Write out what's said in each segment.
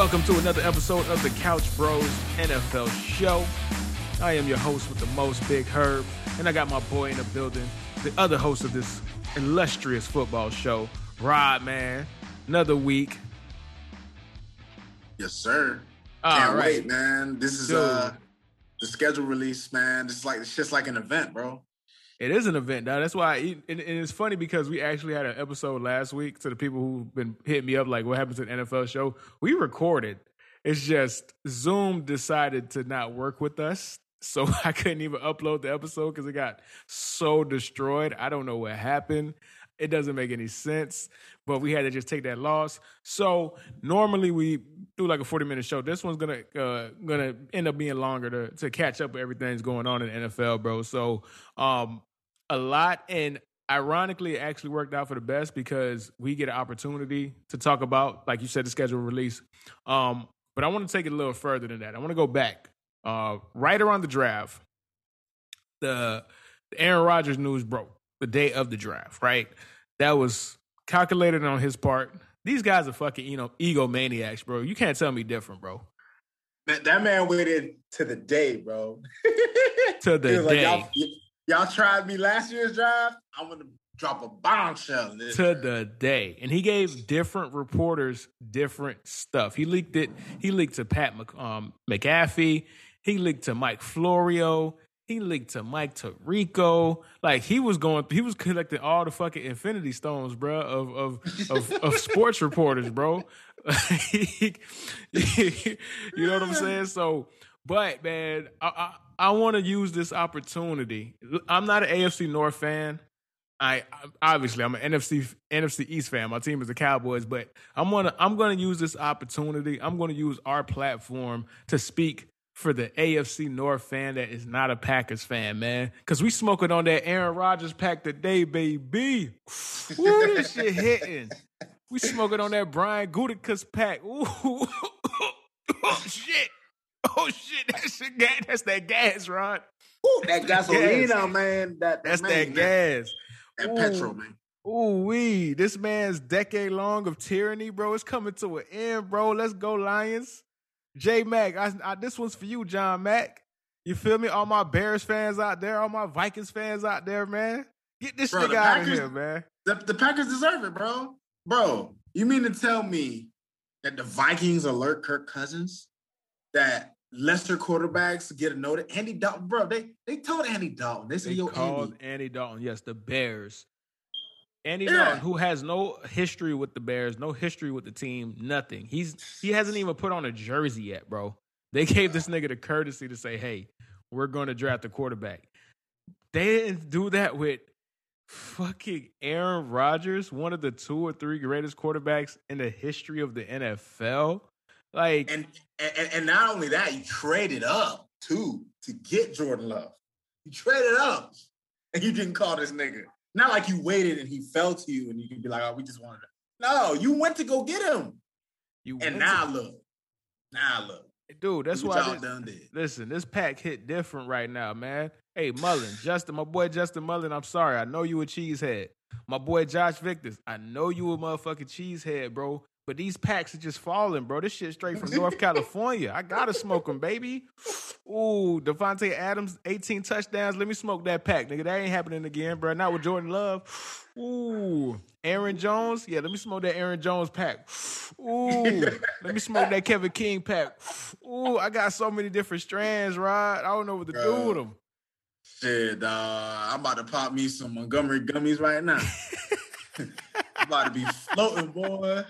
Welcome to another episode of the Couch Bros NFL Show. I am your host with the most, Big Herb, and I got my boy in the building, the other host of this illustrious football show, Rod Man. Another week. Yes, sir. All Can't right. wait, man. This is Dude. uh the schedule release, man. It's like it's just like an event, bro. It is an event, dog. That's why, and and it's funny because we actually had an episode last week. To the people who've been hitting me up, like, what happens to the NFL show? We recorded. It's just Zoom decided to not work with us, so I couldn't even upload the episode because it got so destroyed. I don't know what happened. It doesn't make any sense, but we had to just take that loss. So normally we do like a forty minute show. This one's gonna uh, gonna end up being longer to to catch up with everything that's going on in the NFL, bro. So um, a lot and ironically it actually worked out for the best because we get an opportunity to talk about like you said the schedule release. Um but i want to take it a little further than that. I want to go back uh right around the draft the, the aaron Rodgers news broke the day of the draft right? That was calculated on his part. These guys are fucking you know egomaniacs bro. You can't tell me different bro. That, that man waited to the day, bro. to the He day y'all tried me last year's draft. I'm gonna drop a bombshell. this to draft." the day. And he gave different reporters different stuff. He leaked it. He leaked to Pat Mc, um, McAfee. He leaked to Mike Florio. He leaked to Mike Tirico. Like he was going, he was collecting all the fucking Infinity Stones, bro, of of of, of sports reporters, bro. you know what I'm saying? So, but man, I I, I want to use this opportunity. I'm not an AFC North fan. I obviously I'm an NFC NFC East fan. My team is the Cowboys, but I'm gonna I'm gonna use this opportunity. I'm gonna use our platform to speak for the AFC North fan that is not a Packers fan, man. Cause we smoking on that Aaron Rodgers pack today, baby. Ooh, this shit hitting. We smoking on that Brian Gutekunst pack. Ooh, oh shit. Oh shit, that shit gas. That's that gas, Ron. Ooh, that gasolina, Gas. man. That That's man, that gas. That petrol, man. Ooh wee, this man's decade long of tyranny, bro, is coming to an end, bro. Let's go, Lions. J Mac, I, I, this one's for you, John Mac. You feel me? All my Bears fans out there, all my Vikings fans out there, man. Get this Bro, nigga out of here, man. The, the Packers deserve it, bro. Bro, you mean to tell me that the Vikings alert Kirk Cousins? That lesser quarterbacks get a note? Andy Dalton, bro, they they told Andy Dalton. They said, They yo, called Andy. Andy Dalton. Yes, the Bears. Andy Yeah. Dalton, who has no history with the Bears, no history with the team, nothing. He's he hasn't even put on a jersey yet, bro. They gave this nigga the courtesy to say, "Hey, we're going to draft a quarterback." They didn't do that with fucking Aaron Rodgers, one of the two or three greatest quarterbacks in the history of the NFL. Like, And, and and not only that, you traded up too to get Jordan Love. You traded up, and you didn't call this nigga. Not like you waited and he fell to you, and you could be like, "Oh, we just wanted to." No, you went to go get him, you and now to- look, now look. dude, that's Look why this- done did. Listen, this pack hit different right now, man. Hey, Mullen, Justin, my boy Justin Mullen, I'm sorry. I know you a cheesehead. My boy Josh Victors, I know you a motherfucking cheesehead, bro. But these packs are just falling, bro. This shit straight from North California. I gotta smoke them, baby. Ooh, Davante Adams, 18 touchdowns. Let me smoke that pack, nigga. That ain't happening again, bro. Not with Jordan Love. Ooh, Aaron Jones. Yeah, let me smoke that Aaron Jones pack. Ooh, let me smoke that Kevin King pack. Ooh, I got so many different strands, Rod. I don't know what to do with them. Shit, uh, I'm about to pop me some Montgomery gummies right now. I'm about to be floating, boy.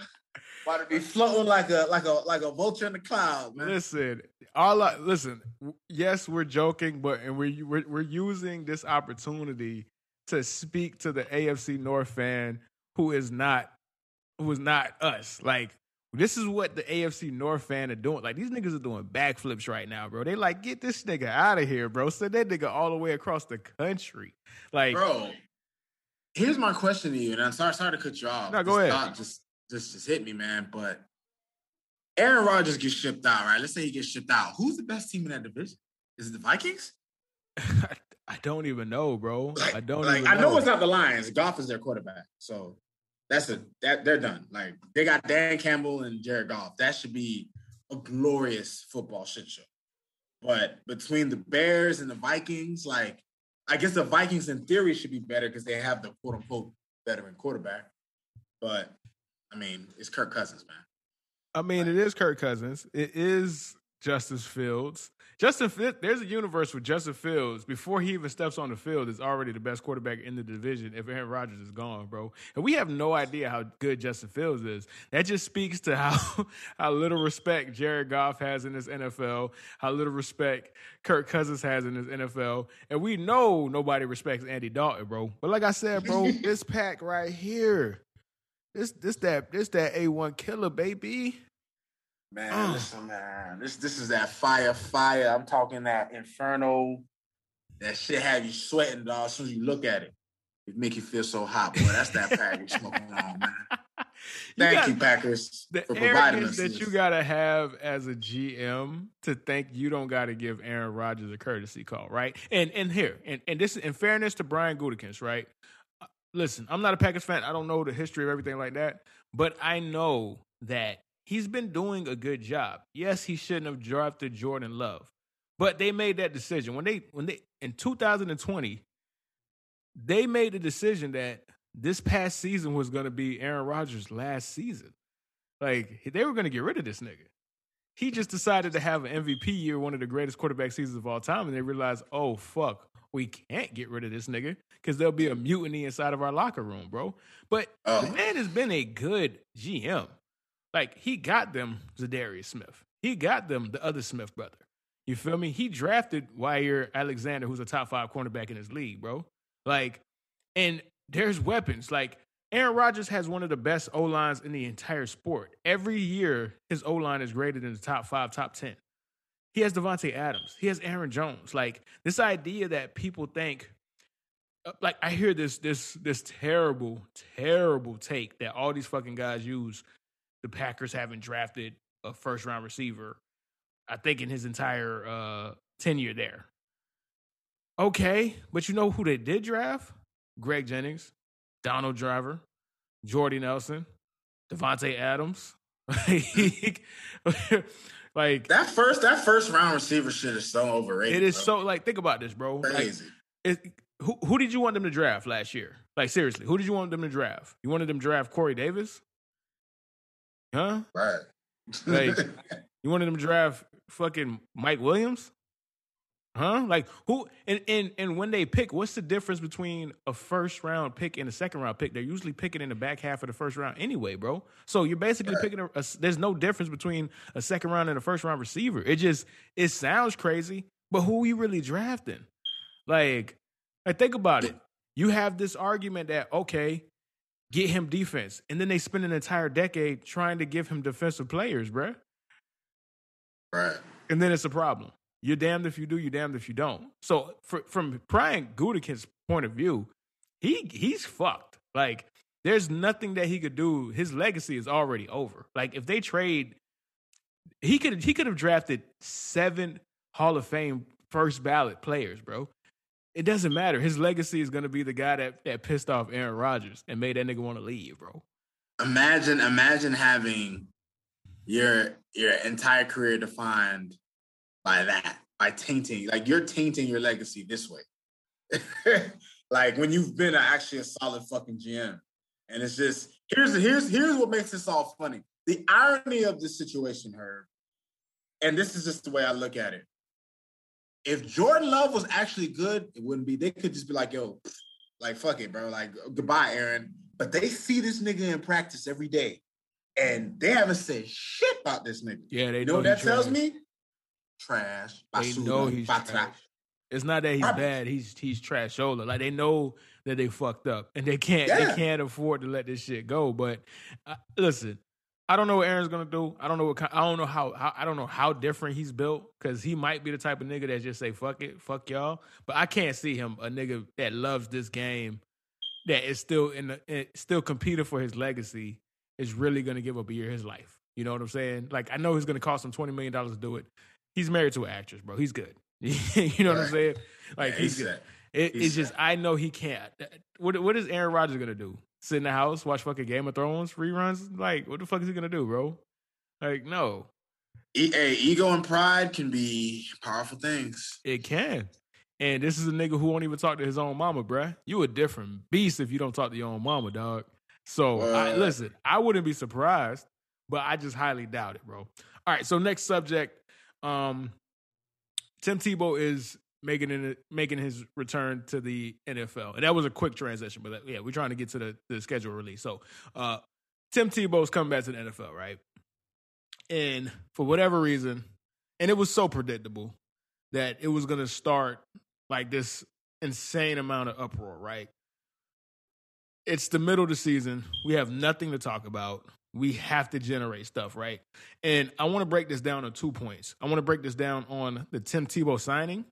About to be floating like a like a like a vulture in the cloud, man. Listen, all I listen. Yes, we're joking, but and we're, we're we're using this opportunity to speak to the AFC North fan who is not who is not us. Like this is what the AFC North fan are doing. Like these niggas are doing backflips right now, bro. They like get this nigga out of here, bro. Send that nigga all the way across the country. Like, Bro, here's my question to you, and I'm sorry, sorry to cut you off. No, go This ahead. thought Just, just, just hit me, man. But Aaron Rodgers gets shipped out, right? Let's say he gets shipped out. Who's the best team in that division? Is it the Vikings? I don't even know, bro. Like, I don't like, even I know know it's not the Lions. Goff is their quarterback, so That's a that they're done. Like they got Dan Campbell and Jared Goff. That should be a glorious football shit show. But between the Bears and the Vikings, like I guess the Vikings in theory should be better because they have the quote unquote veteran quarterback. But I mean, it's Kirk Cousins, man. I mean, it is Kirk Cousins. It is Justice Fields. Justin, Fields, there's a universe with Justin Fields before he even steps on the field is already the best quarterback in the division. If Aaron Rodgers is gone, bro, and we have no idea how good Justin Fields is. That just speaks to how how little respect Jared Goff has in this NFL, how little respect Kirk Cousins has in this NFL, and we know nobody respects Andy Dalton, bro. But like I said, bro, this pack right here, this this that this that A one killer, baby. Man, uh. listen, man. This this is that fire, fire. I'm talking that inferno. That shit have you sweating, dog. As soon as you look at it, it make you feel so hot, boy. That's that package smoking on, man. Thank you, got, you Packers, the for providing us that this. you gotta have as a GM to think you don't gotta give Aaron Rodgers a courtesy call, right? And and here, and, and this in fairness to Brian Gutekunst, right? Listen, I'm not a Packers fan. I don't know the history of everything like that, but I know that he's been doing a good job. Yes, he shouldn't have drafted Jordan Love, but they made that decision when they when they in 2020 they made the decision that this past season was going to be Aaron Rodgers' last season. Like they were going to get rid of this nigga. He just decided to have an MVP year, one of the greatest quarterback seasons of all time, and they realized, oh fuck, we can't get rid of this nigga because there'll be a mutiny inside of our locker room, bro. But oh. the man has been a good GM. Like he got them Za'Darius Smith. He got them the other Smith brother. You feel me? He drafted Jaire Alexander, who's a top five cornerback in his league, bro. Like, and there's weapons. Like Aaron Rodgers has one of the best O lines in the entire sport. Every year, his O line is graded in the top five, top ten. He has Davante Adams. He has Aaron Jones. Like this idea that people think, uh, like I hear this this this terrible, terrible take that all these fucking guys use the Packers haven't drafted a first round receiver, I think, in his entire uh, tenure there. Okay, but you know who they did draft? Greg Jennings, Donald Driver, Jordy Nelson, Davante Adams. like that first that first round receiver shit is so overrated. It is bro. so like think about this, bro. Crazy. Like, it, who who did you want them to draft last year? Like seriously, who did you want them to draft? You wanted them to draft Corey Davis? Huh? Right. Like, you wanted them to draft fucking Mike Williams? Huh? Like who and, and and when they pick, what's the difference between a first round pick and a second round pick? They're usually picking in the back half of the first round anyway, bro. So you're basically right. picking a, a, there's no difference between a second round and a first round receiver. It just it sounds crazy, but who are you really drafting? Like, like think about it. You have this argument that okay, get him defense. And then they spend an entire decade trying to give him defensive players, bruh. Right. And then it's a problem. You're damned if you do, you're damned if you don't. So for, from Brian Gutekunst's point of view, he he's fucked. Like there's nothing that he could do. His legacy is already over. Like if they trade, he could he could have drafted seven Hall of Fame first ballot players, bro it doesn't matter. His legacy is going to be the guy that, that pissed off Aaron Rodgers and made that nigga want to leave, bro. Imagine, imagine having your your entire career defined by that, by tainting, like you're tainting your legacy this way. like when you've been a, actually a solid fucking GM, and it's just here's here's here's what makes this all funny. The irony of this situation, Herb, and this is just the way I look at it if Jordan Love was actually good, it wouldn't be. They could just be like, yo, like fuck it, bro. Like goodbye, Aaron. But they see this nigga in practice every day, and they haven't said shit about this nigga. Yeah, they you know, what that tells me. Trash. They know he's trash. It's not that he's bad. He's he's trash shoulder. Like they know that they fucked up, and they can't yeah. they can't afford to let this shit go. But uh, listen, I don't know what Aaron's gonna do. I don't know what I don't know how, how I don't know how different he's built because he might be the type of nigga that just say fuck it, fuck y'all. But I can't see him a nigga that loves this game that is still in the eh, still competing for his legacy is really gonna give up a year of his life. You know what I'm saying? Like I know he's gonna cost him twenty million dollars to do it. He's married to an actress, bro. He's good. you know what I'm saying? Like yeah, he's, he's good. It, he's it's just I know he can't. What what is Aaron Rodgers gonna do? sit in the house, watch fucking Game of Thrones reruns. Like, what the fuck is he gonna do, bro? Like, no. E- hey, ego and pride can be powerful things. It can. And this is a nigga who won't even talk to his own mama, bruh. You a different beast if you don't talk to your own mama, dog. So I, listen, I wouldn't be surprised, but I just highly doubt it, bro. All right, so next subject. Um, Tim Tebow is making it, making his return to the NFL, and that was a quick transition. But yeah, we're trying to get to the, the schedule release. So uh, Tim Tebow's coming back to the NFL, right? And for whatever reason, and it was so predictable that it was going to start like this insane amount of uproar, right? It's the middle of the season. We have nothing to talk about. We have to generate stuff, right? And I want to break this down on two points. I want to break this down on the Tim Tebow signing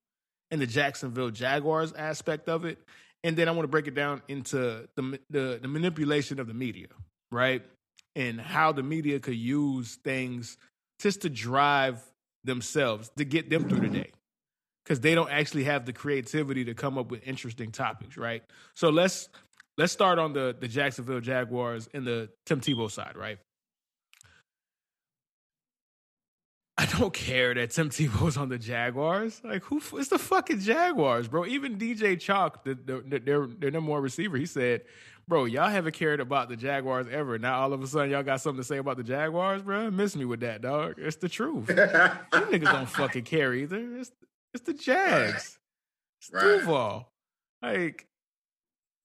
and the Jacksonville Jaguars aspect of it. And then I want to break it down into the, the, the manipulation of the media, right? And how the media could use things just to drive themselves to get them through the day because they don't actually have the creativity to come up with interesting topics, right? So let's let's start on the the Jacksonville Jaguars and the Tim Tebow side, right? I don't care that Tim Tebow's on the Jaguars. Like, who? It's the fucking Jaguars, bro. Even DJ Chalk, the, the, their their number one receiver, he said, "Bro, y'all haven't cared about the Jaguars ever. Now all of a sudden y'all got something to say about the Jaguars, bro. Miss me with that, dog. It's the truth. you niggas don't fucking care either. It's it's the Jags. Right. It's Duval. Like,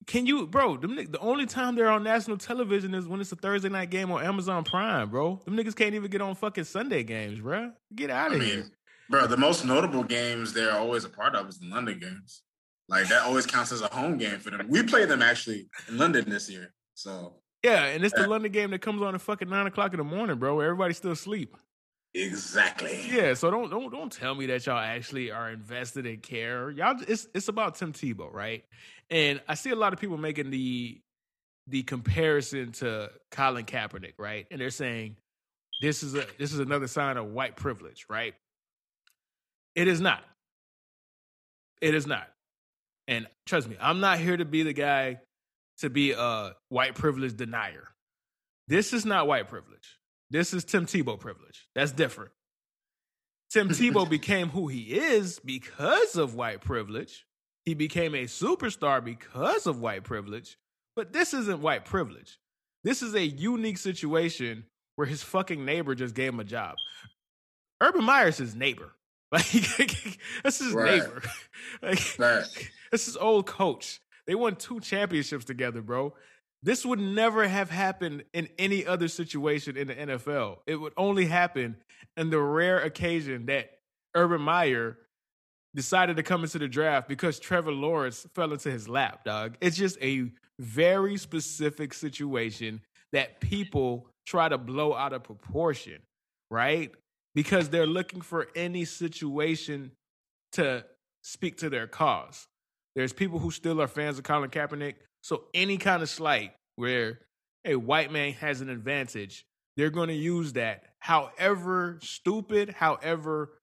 can you, bro? Them, the only time they're on national television is when it's a Thursday night game on Amazon Prime, bro. Them niggas can't even get on fucking Sunday games, bro. Get out of I here, bro. The most notable games they're always a part of is the London games. Like that always counts as a home game for them. We played them actually in London this year, so yeah. And it's yeah. the London game that comes on at fucking nine o'clock in the morning, bro. Where everybody's still asleep. Exactly. Yeah, so don't don't don't tell me that y'all actually are invested and care. Y'all it's it's about Tim Tebow, right? And I see a lot of people making the the comparison to Colin Kaepernick, right? And they're saying this is a this is another sign of white privilege, right? It is not. It is not. And trust me, I'm not here to be the guy to be a white privilege denier. This is not white privilege. This is Tim Tebow privilege. That's different. Tim Tebow became who he is because of white privilege. He became a superstar because of white privilege. But this isn't white privilege. This is a unique situation where his fucking neighbor just gave him a job. Urban Meyer's his neighbor. Like that's his right. neighbor. Like right. that's his old coach. They won two championships together, bro. This would never have happened in any other situation in the NFL. It would only happen in the rare occasion that Urban Meyer decided to come into the draft because Trevor Lawrence fell into his lap, dog. It's just a very specific situation that people try to blow out of proportion, right? Because they're looking for any situation to speak to their cause. There's people who still are fans of Colin Kaepernick so any kind of slight where a white man has an advantage, they're going to use that. However stupid, however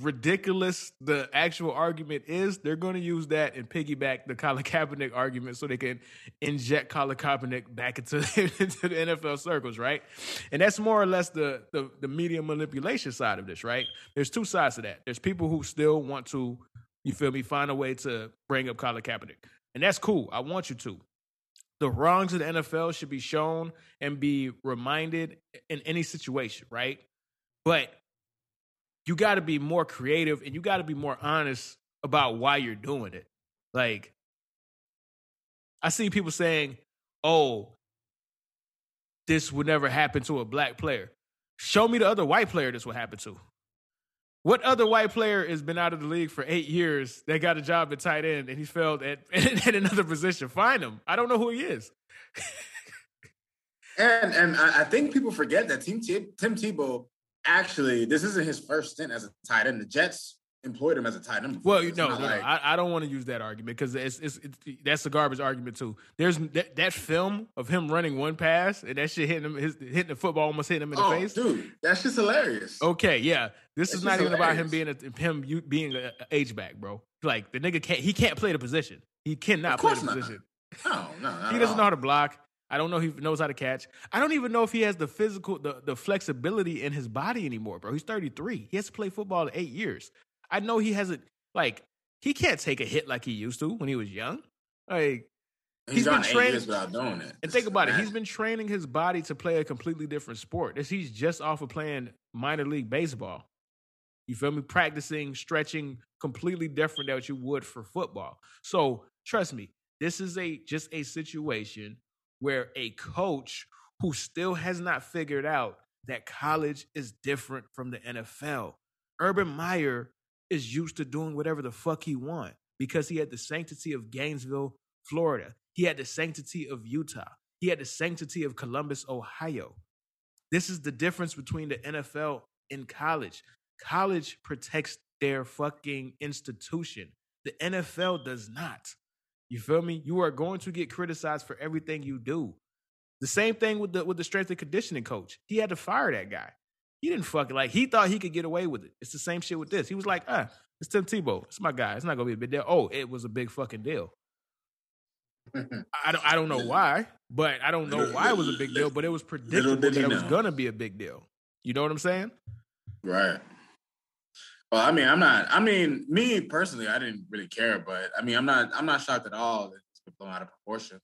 ridiculous the actual argument is, they're going to use that and piggyback the Colin Kaepernick argument so they can inject Colin Kaepernick back into, into the NFL circles, right? And that's more or less the, the the media manipulation side of this, right? There's two sides to that. There's people who still want to, you feel me, find a way to bring up Colin Kaepernick. And that's cool. I want you to. The wrongs of the NFL should be shown and be reminded in any situation, right? But you got to be more creative and you got to be more honest about why you're doing it. Like, I see people saying, oh, this would never happen to a black player. Show me the other white player this would happen to. What other white player has been out of the league for eight years that got a job at tight end and he failed at, at another position? Find him. I don't know who he is. and and I think people forget that Tim Tim Tebow actually this isn't his first stint as a tight end. The Jets employed him as a tight end. Well, you know, no, like, I, I, don't want to use that argument because it's, it's, it's, that's a garbage argument too. There's that, that, film of him running one pass and that shit hitting him, his, hitting the football, almost hitting him in oh, the face. Dude, that's just hilarious. Okay, yeah, this that's is not even hilarious. about him being a, him you, being a H back, bro. Like the nigga can't he can't play the position. He cannot play the not. position. No, no, he doesn't know how to block. I don't know if he knows how to catch. I don't even know if he has the physical, the, the flexibility in his body anymore, bro. He's 33. He has to play football in eight years. I know he hasn't, like, he can't take a hit like he used to when he was young. Like, he's, he's been training without doing it. And think about it. He's been training his body to play a completely different sport. He's just off of playing minor league baseball. You feel me? Practicing, stretching, completely different than what you would for football. So trust me, this is a just a situation where a coach who still has not figured out that college is different from the NFL. Urban Meyer is used to doing whatever the fuck he want because he had the sanctity of Gainesville, Florida. He had the sanctity of Utah. He had the sanctity of Columbus, Ohio. This is the difference between the NFL and college. College protects their fucking institution. The NFL does not. You feel me? You are going to get criticized for everything you do. The same thing with the with the strength and conditioning coach. He had to fire that guy. He didn't fuck it. Like he thought he could get away with it. It's the same shit with this. He was like, ah, it's Tim Tebow. It's my guy. It's not gonna be a big deal. Oh, it was a big fucking deal. I don't I don't know why, but I don't know why it was a big deal, but it was predictable that it was gonna be a big deal. You know what I'm saying? Right. Well, I mean, I'm not. I mean, me personally, I didn't really care, but I mean, I'm not. I'm not shocked at all that it's been blown out of proportion.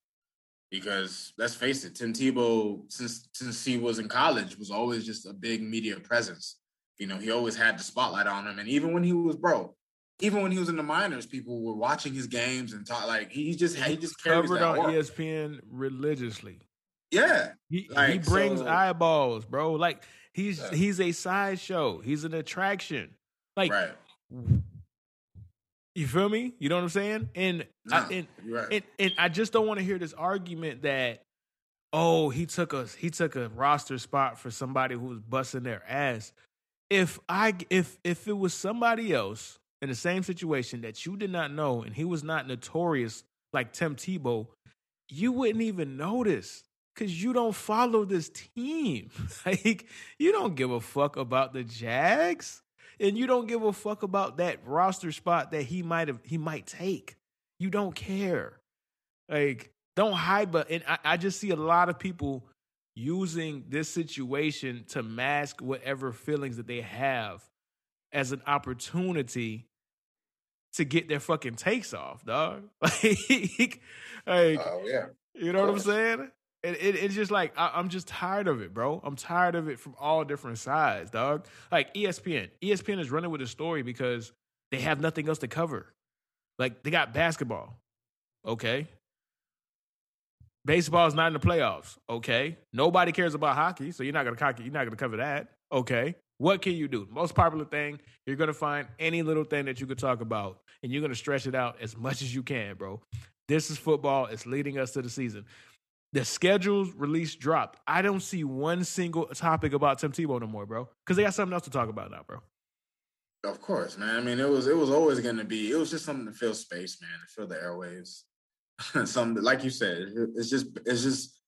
Because let's face it, Tim Tebow, since since he was in college, was always just a big media presence. You know, he always had the spotlight on him, and even when he was broke, even when he was in the minors, people were watching his games and talk like he just he just covered on work. ESPN religiously. Yeah, he, like, he brings so, eyeballs, bro. Like he's yeah. he's a sideshow. He's an attraction. Like, right. you feel me? You know what I'm saying? And no, I, and, right. and, and I just don't want to hear this argument that oh he took a he took a roster spot for somebody who was busting their ass. If I if if it was somebody else in the same situation that you did not know and he was not notorious like Tim Tebow, you wouldn't even notice because you don't follow this team. like you don't give a fuck about the Jags and you don't give a fuck about that roster spot that he might have he might take. You don't care. Like, don't hide, but and I, I just see a lot of people using this situation to mask whatever feelings that they have as an opportunity to get their fucking takes off, dog. like, like oh, yeah. You know what I'm saying? It, it, it's just like I, am just tired of it, bro. I'm tired of it from all different sides, dog. Like ESPN, ESPN is running with a story because they have nothing else to cover. Like they got basketball, okay. Baseball is not in the playoffs, okay. Nobody cares about hockey, so you're not gonna you're not gonna cover that, okay. What can you do? Most popular thing, you're gonna find any little thing that you could talk about, and you're gonna stretch it out as much as you can, bro. This is football. It's leading us to the season. The schedules release dropped. I don't see one single topic about Tim Tebow no more, bro. Because they got something else to talk about now, bro. Of course, man. I mean, it was it was always going to be. It was just something to fill space, man, to fill the airwaves. something like you said, it's just it's just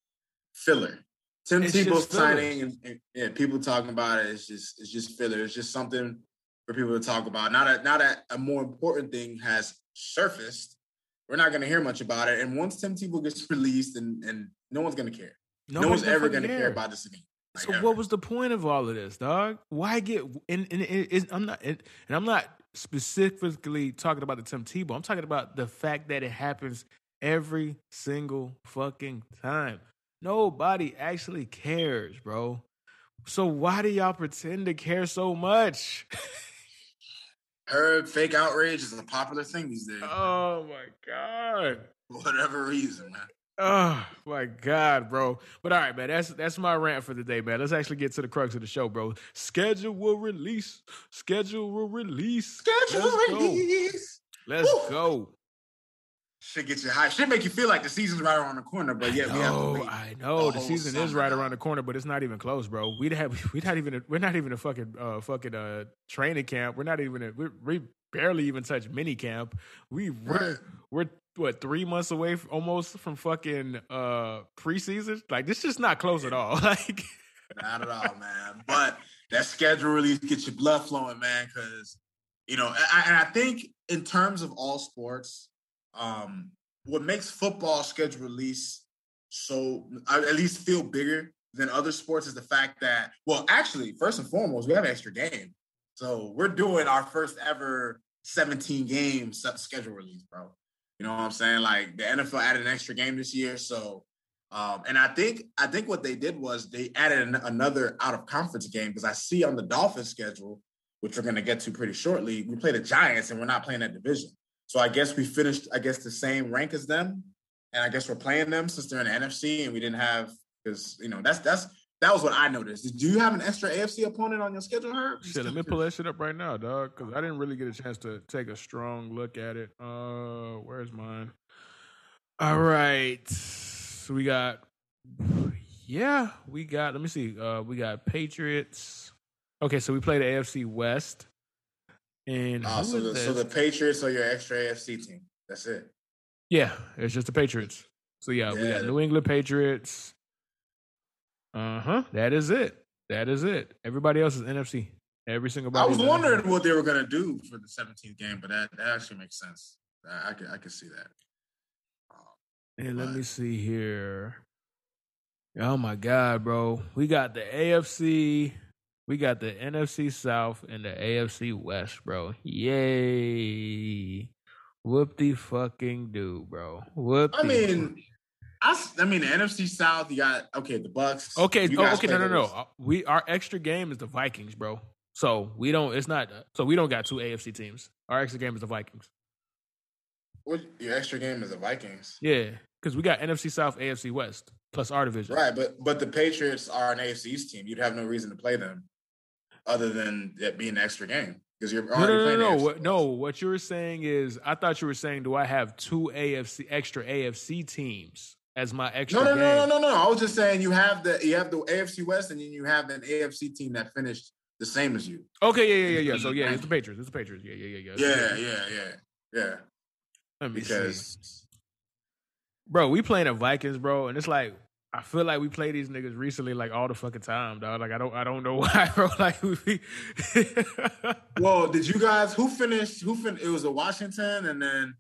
filler. Tim it's Tebow signing and, and, yeah, people talking about it. It's just it's just filler. It's just something for people to talk about. Now that now that a more important thing has surfaced, we're not going to hear much about it. And once Tim Tebow gets released, and and no one's going to care. Nobody's no one's ever going to care about this again. Like so ever. what was the point of all of this, dog? Why get and, and, and I'm not and I'm not specifically talking about the Tim Tebow. I'm talking about the fact that it happens every single fucking time. Nobody actually cares, bro. So why do y'all pretend to care so much? heard fake outrage is a popular thing these days. Oh my god. For whatever reason, man. Oh my god, bro. But all right, man. That's that's my rant for the day, man. Let's actually get to the crux of the show, bro. Schedule will release. Schedule will release. Schedule Let's release. Go. Let's Woo. go. Should get you high. Should make you feel like the season's right around the corner, but yeah, we have to wait. I know the, the season is right around the corner, but it's not even close, bro. We'd have we not even a, we're not even a fucking uh, fucking uh, training camp. We're not even a, we we barely even touch mini camp. We we're we're what three months away from, almost from fucking uh preseason. Like this is not close at all. like not at all, man. But that schedule release gets your blood flowing, man. Because you know, I, and I think in terms of all sports um, what makes football schedule release so at least feel bigger than other sports is the fact that well, actually, first and foremost, we have an extra game. So we're doing our first ever 17 game schedule release, bro. You know what I'm saying? Like the NFL added an extra game this year, so um, and I think I think what they did was they added an, another out of conference game because I see on the Dolphins schedule, which we're going to get to pretty shortly, we play the Giants and we're not playing that division. So I guess we finished, I guess, the same rank as them, and I guess we're playing them since they're in the NFC and we didn't have because you know that's that's that was what I noticed. Do you have an extra AFC opponent on your schedule, Herb? Shit, let me pull that shit up right now, dog, because I didn't really get a chance to take a strong look at it. Uh, where's mine? All right, so we got, yeah, we got. Let me see. Uh, we got Patriots. Okay, so we play the AFC West. And oh, so the, so the Patriots are your extra AFC team. That's it. Yeah, it's just the Patriots. So yeah, yeah. we got New England Patriots, uh huh. That is it. That is it. Everybody else is NFC. Every single. I was wondering what they were gonna do for the 17th game, but that, that actually makes sense. I, I can I can see that. Um, and let me see here. Oh my God, bro! We got the AFC, we got the NFC South, and the AFC West, bro. Yay! Whoop the fucking do, bro. Whoop. I mean, I, I mean, the NFC South, you got okay, the Bucs. Okay, oh, okay, no, no, no. Uh, we our extra game is the Vikings, bro. So we don't. It's not. So we don't got two AFC teams. Our extra game is the Vikings. What your extra game is the Vikings? Yeah, because we got NFC South, AFC West plus our division. Right, but but the Patriots are an AFC East team. You'd have no reason to play them, other than it being an extra game because you're already no, no, no, no. What, no, what you were saying is, I thought you were saying, do I have two AFC extra AFC teams? as my extra. No, no, no, no, no, no. I was just saying you have the you have the AFC West, and then you have an AFC team that finished the same as you. Okay, yeah, yeah, yeah, yeah. So yeah, it's the Patriots. It's the Patriots. Yeah, yeah, yeah, yeah. Yeah, yeah, yeah, yeah. Let me because, see. bro, we playing the Vikings, bro, and it's like I feel like we play these niggas recently, like all the fucking time, dog. Like I don't, I don't know why, bro. Like we. well, did you guys who finished? Who fin? It was a Washington, and then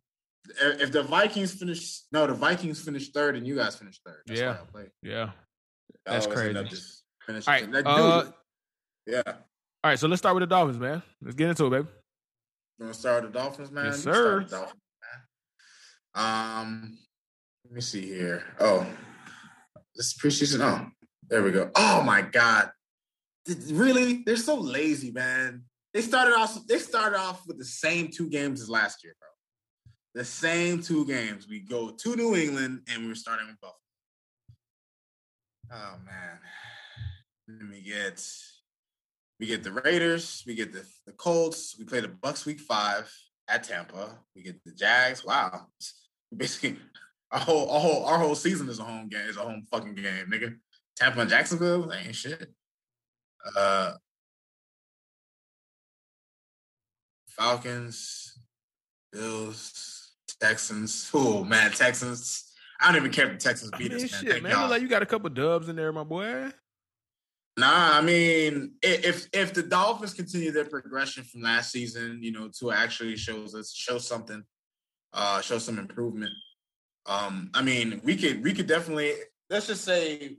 if the Vikings finish, no, the Vikings finished third and you guys finished third. That's yeah, yeah, that's crazy. All right, uh, yeah. All right, so let's start with the Dolphins, man. Let's get into it, baby. You want to start with the Dolphins, man? Yes, sir. Dolphins, um, let me see here. Oh, this is preseason. Oh, there we go. Oh my God, really? They're so lazy, man. They started off. They started off with the same two games as last year, bro the same two games. We go to New England and we're starting with Buffalo. Oh man. Let me get we get the Raiders, we get the, the Colts, we play the Bucs week five at Tampa. We get the Jags. Wow. Basically our whole our whole our whole season is a home game, It's a home fucking game, nigga. Tampa and Jacksonville, ain't shit. Uh Falcons, Bills, Texans. Oh man, Texans. I don't even care if the Texans beat I mean, us. Man, shit, man. Like you got a couple dubs in there, my boy. Nah, I mean, if if the Dolphins continue their progression from last season, you know, to actually shows us show something, uh, show some improvement. Um, I mean, we could we could definitely let's just say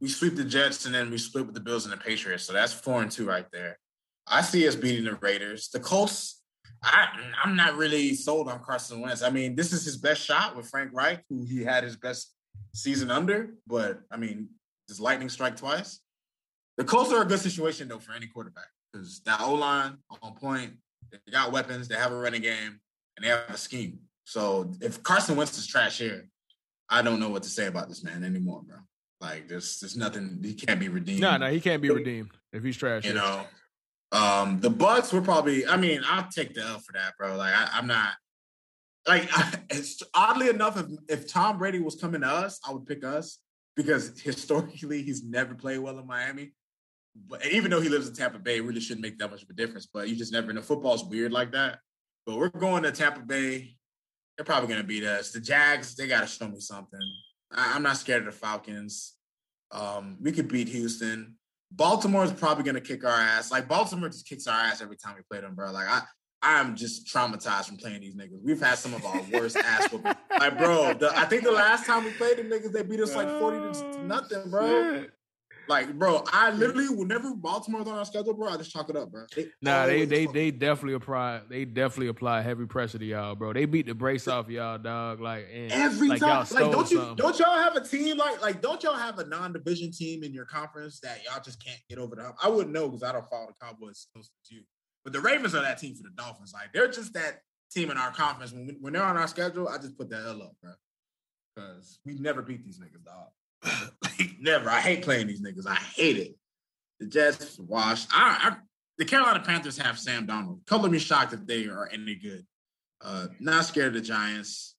we sweep the Jets and then we split with the Bills and the Patriots. So that's four and two right there. I see us beating the Raiders. The Colts, I, I'm not really sold on Carson Wentz. I mean, this is his best shot with Frank Reich, who he had his best season under. But I mean, does lightning strike twice? The Colts are a good situation though for any quarterback because that O line on point. They got weapons. They have a running game, and they have a scheme. So if Carson Wentz is trash here, I don't know what to say about this man anymore, bro. Like there's there's nothing he can't be redeemed. No, no, he can't be redeemed if he's trash. You here. know, um, the Bucs were probably. I mean, I'll take the L for that, bro. Like, I, am not. Like, it's oddly enough, if if Tom Brady was coming to us, I would pick us because historically he's never played well in Miami. But even though he lives in Tampa Bay, it really shouldn't make that much of a difference. But you just never know. Football's weird like that. But we're going to Tampa Bay. They're probably going to beat us. The Jags, they got to show me something. I, am not scared of the Falcons. Um, we could beat Houston. Baltimore is probably going to kick our ass. Like Baltimore just kicks our ass every time we play them, bro. Like I, I'm just traumatized from playing these niggas. We've had some of our worst ass whooping. Like, bro, the, I think the last time we played them niggas, they beat us like 40 to, to nothing, bro. Shit. Like, bro, I literally, whenever Baltimore's on our schedule, bro, I just chalk it up, bro. They Nah, they they fuck- they definitely apply they definitely apply heavy pressure to y'all, bro. They beat the brace off y'all, dog. Like and every like y'all time. stole Like, don't you something. don't y'all have a team like like don't y'all have a non-division team in your conference that y'all just can't get over the hump? I wouldn't know because I don't follow the Cowboys as close as you. But the Ravens are that team for the Dolphins. Like they're just that team in our conference. When, when they're on our schedule, I just put that L up, bro. Because we never beat these niggas, dog. never. I hate playing these niggas. I hate it. The Jets washed. I, I the Carolina Panthers have Sam Darnold. Color me shocked if they are any good. Uh, not scared of the Giants.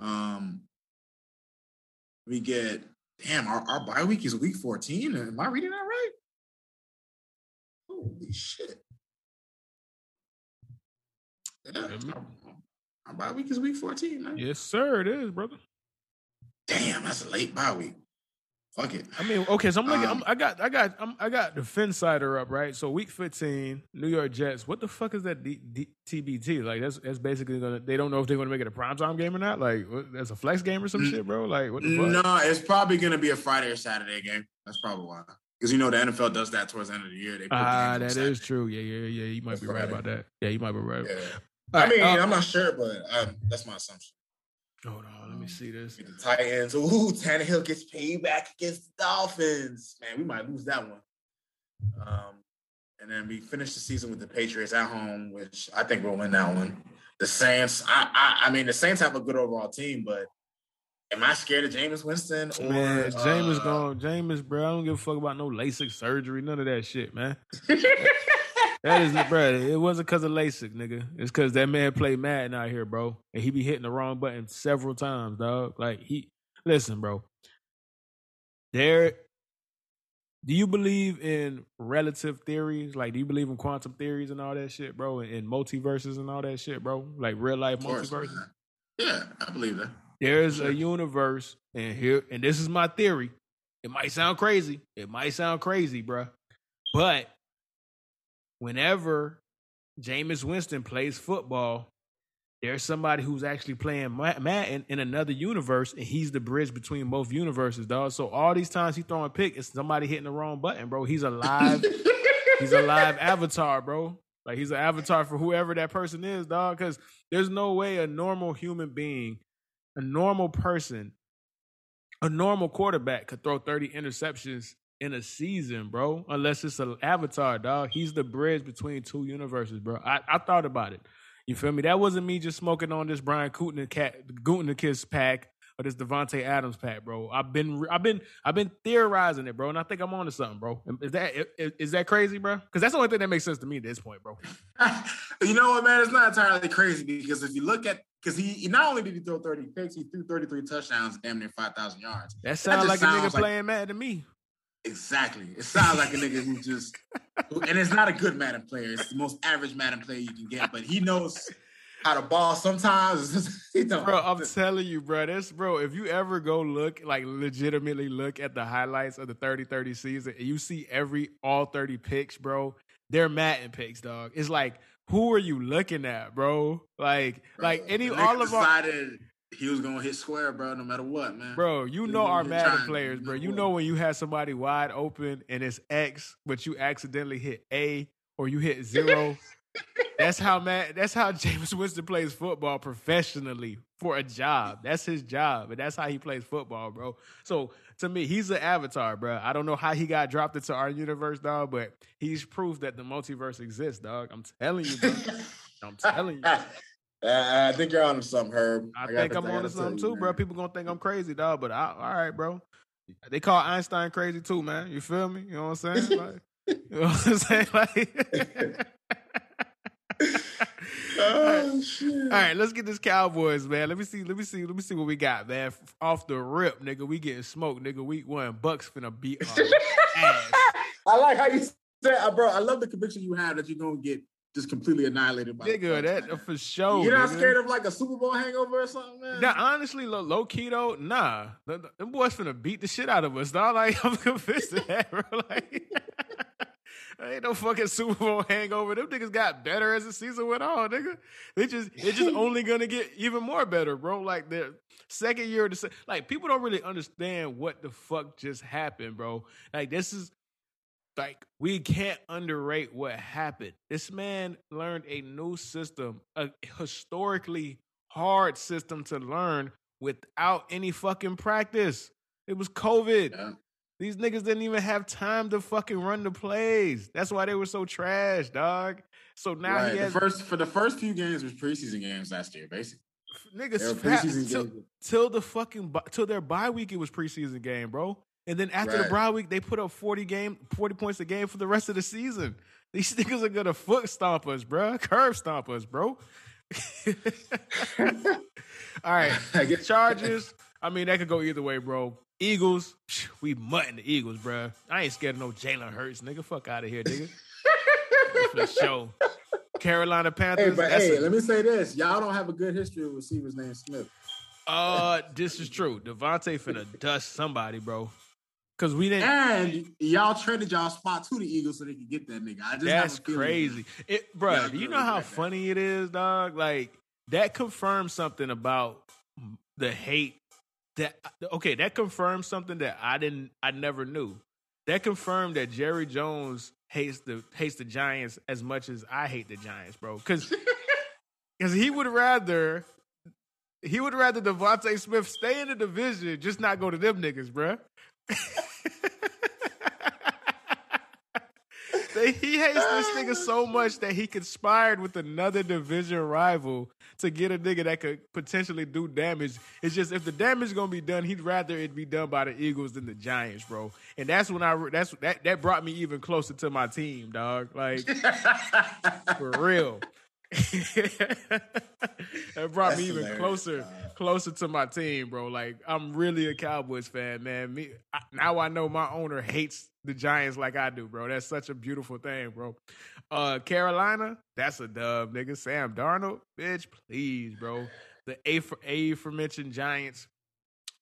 Um, we get damn our, our bye week is week 14. Am I reading that right? Holy shit. Yeah, our, our bye week is week 14, man. Yes, sir, it is, brother. Damn, that's a late bye week. Fuck it. I mean, okay, so I'm looking. Um, I'm, I got, I got, I'm, I got the Finsider up, right? So week 15, New York Jets. What the fuck is that D, D, TBT? Like that's that's basically gonna. They don't know if they're gonna make it a primetime game or not. Like what, that's a flex game or some N- shit, bro. Like what the fuck? No, it's probably gonna be a Friday or Saturday game. That's probably why. Because you know the NFL does that towards the end of the year. They put Ah, that is true. Yeah, yeah, yeah. You might be right Friday. about that. Yeah, you might be right. Yeah. I right, mean, uh, I'm not sure, but um, that's my assumption. Hold on, let me see this. Get the Titans. Ooh, Tannehill gets paid back against the Dolphins. Man, we might lose that one. Um, and then we finish the season with the Patriots at home, which I think we'll win that one. The Saints. I, I, I mean, the Saints have a good overall team, but am I scared of Jameis Winston or Man, Jameis uh, gone. Jameis, bro. I don't give a fuck about no LASIK surgery, none of that shit, man. That is, it, bro. It wasn't because of LASIK, nigga. It's because that man played Madden out here, bro, and he be hitting the wrong button several times, dog. Like he, listen, bro. There, do you believe in relative theories? Like, do you believe in quantum theories and all that shit, bro? And, and multiverses and all that shit, bro? Like real life course, multiverses. man. Yeah, I believe that. There's Sure. a universe, and here, and this is my theory. It might sound crazy. It might sound crazy, bro. But whenever Jameis Winston plays football, there's somebody who's actually playing Ma- Madden in another universe, and he's the bridge between both universes, dog. So all these times he throwing pick, it's somebody hitting the wrong button, bro. He's a live, he's a live avatar, bro. Like he's an avatar for whoever that person is, dog. Because there's no way a normal human being, a normal person, a normal quarterback could throw 30 interceptions in a season, bro. Unless it's an avatar, dog. He's the bridge between two universes, bro. I, I thought about it. You feel me? That wasn't me just smoking on this Brian Gutekunst pack or this Davante Adams pack, bro. I've been, I've been, I've been theorizing it, bro, and I think I'm on to something, bro. Is that is, is that crazy, bro? Because that's the only thing that makes sense to me at this point, bro. you know what, man? It's not entirely crazy because if you look at because he, not only did he throw 30 picks, he threw 33 touchdowns, damn near 5,000 yards. That sounds just like a nigga like- playing mad to me. Exactly. It sounds like a nigga who just and it's not a good Madden player. It's the most average Madden player you can get, but he knows how to ball sometimes. he don't. Bro, I'm telling you, bro. This, bro, if you ever go look, like legitimately look at the highlights of the 30 30 season, and you see every all 30 picks, bro, they're Madden picks, dog. It's like, who are you looking at, bro? Like, like any, all of our, he was gonna hit square, bro, no matter what, man. bro, you He know our Madden players, bro. You know when you have somebody wide open and it's X, but you accidentally hit A or you hit zero. That's how Matt. That's how Jameis Winston plays football professionally for a job. That's his job, and that's how he plays football, bro. So to me, he's an avatar, bro. I don't know how he got dropped into our universe, dog, but he's proof that the multiverse exists, dog. I'm telling you, bro. I'm telling you. I think you're on to something, Herb. I, gotta- think I'm on to something too, bro. People gonna think I'm crazy, dog. But I, all right, bro. They call Einstein crazy too, man. You feel me? You know what I'm saying? Like, you know what I'm saying? Like, Oh shit! All right, let's get this Cowboys, man. Let me see, let me see, let me see what we got, man. Off the rip, nigga. We getting smoked, nigga. Week one, Bucs finna beat our ass. I like how you said, uh, bro. I love the conviction you have that you're gonna get just completely annihilated by the Nigga, that for sure. You're not nigga. scared of like a Super Bowl hangover or something, man? Now, honestly, low, low key though, nah. Th- th- Them boys finna beat the shit out of us, dog. Like, I'm convinced of that, bro. Like, ain't no fucking Super Bowl hangover. Them niggas got better as the season went on, nigga. They just they just only gonna get even more better, bro. Like their second year, of the like people don't really understand what the fuck just happened, bro. Like this is like we can't underrate what happened. This man learned a new system, a historically hard system to learn without any fucking practice. It was COVID. Yeah. These niggas didn't even have time to fucking run the plays. That's why they were so trash, dog. So now right. he has the first for the first few games was preseason games last year, basically. Niggas preseason till, till, the fucking till their bye week it was preseason game, bro. And then after right. the bye week, they put up 40 game, 40 points a game for the rest of the season. These niggas are gonna foot stomp us, bro. Curve stomp us, bro. All right. Chargers. I mean, that could go either way, bro. Eagles, we mutton the Eagles, bro. I ain't scared of no Jalen Hurts, nigga. Fuck out of here, nigga. For sure. Carolina Panthers. Hey, but hey, a, let me say this: y'all don't have a good history with receivers named Smith. Uh, this is true. DeVonta finna dust somebody, bro. Cause we didn't, and y'all traded y'all spot to the Eagles so they could get that nigga. I just that's crazy, it, bro. Yeah, you know how funny that. it is, dog? Like that confirms something about the hate that okay, that confirms something that I didn't I never knew. That confirmed that Jerry Jones hates the hates the Giants as much as I hate the Giants, bro. Cause because he would rather he would rather DeVonta Smith stay in the division, just not go to them niggas, bro. He hates this nigga so much that he conspired with another division rival to get a nigga that could potentially do damage. It's just if the damage is gonna be done, he'd rather it be done by the Eagles than the Giants, bro. And that's when I that's that that brought me even closer to my team, dog. Like for real. that brought That's me even closer, closer to my team, bro. Like I'm really a Cowboys fan, man. Me I, now I know my owner hates the Giants like I do, bro. That's such a beautiful thing, bro. Uh, Carolina, that's a dub, nigga. Sam Darnold, bitch, please, bro. The A for A aforementioned Giants,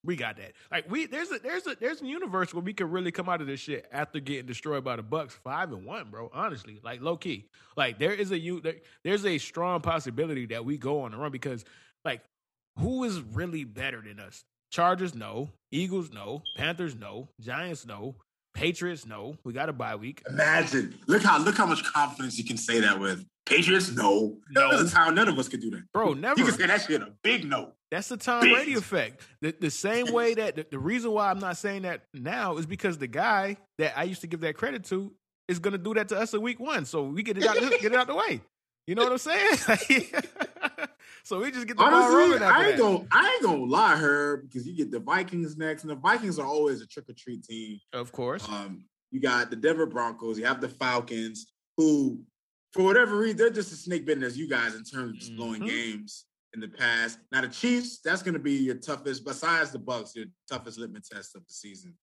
we got that. Like we there's a there's a there's a universe where we could really come out of this shit after getting destroyed by the Bucs five and one, bro. Honestly, like low key, like there is a you there, there's a strong possibility that we go on the run because like who is really better than us? Chargers, no. Eagles, no. Panthers, no. Giants, no. Patriots, no. We got a bye week. Imagine. Look how look how much confidence you can say that with. Patriots, no. No. There was a time none of us could do that. Bro, never. You can say that shit a big no. That's the Tom big. Brady effect. The, the same way that the, the reason why I'm not saying that now is because the guy that I used to give that credit to is going to do that to us in week one. So we get it out, get it out the way. You know what I'm saying? so we just get the Honestly, ball rolling. I ain't gonna, I ain't gonna lie, her because you get the Vikings next, and the Vikings are always a trick or treat team. Of course. Um, you got the Denver Broncos. You have the Falcons, who, for whatever reason, they're just as snake bitten as you guys in terms of just blowing mm-hmm. games in the past. Now the Chiefs, that's going to be your toughest, besides the Bucs, your toughest litmus test of the season.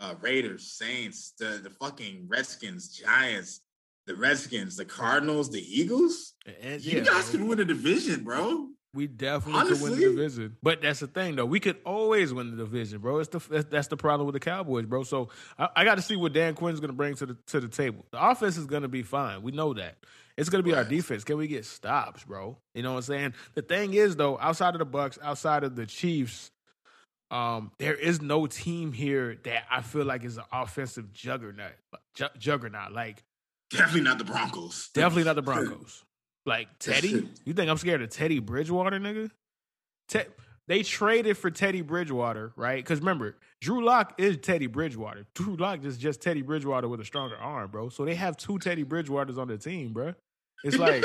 Uh, Raiders, Saints, the the fucking Redskins, Giants, the Redskins, the Cardinals, the Eagles. Yeah, you guys can win a division, bro. We definitely Honestly, could win the division, but that's the thing, though. We could always win the division, bro. It's the that's the problem with the Cowboys, bro. So I, I got to see what Dan Quinn's going to bring to the to the table. The offense is going to be fine. We know that. It's going to be right. our defense. Can we get stops, bro? You know what I'm saying? The thing is, though, outside of the Bucs, outside of the Chiefs, um, there is no team here that I feel like is an offensive juggernaut. juggernaut, like Definitely not the Broncos. Definitely not the Broncos. Like Teddy, you think I'm scared of Teddy Bridgewater, nigga? Te- they traded for Teddy Bridgewater, right? Because remember, Drew Lock is Teddy Bridgewater. Drew Lock is just Teddy Bridgewater with a stronger arm, bro. So they have two Teddy Bridgewaters on the team, bro. It's like,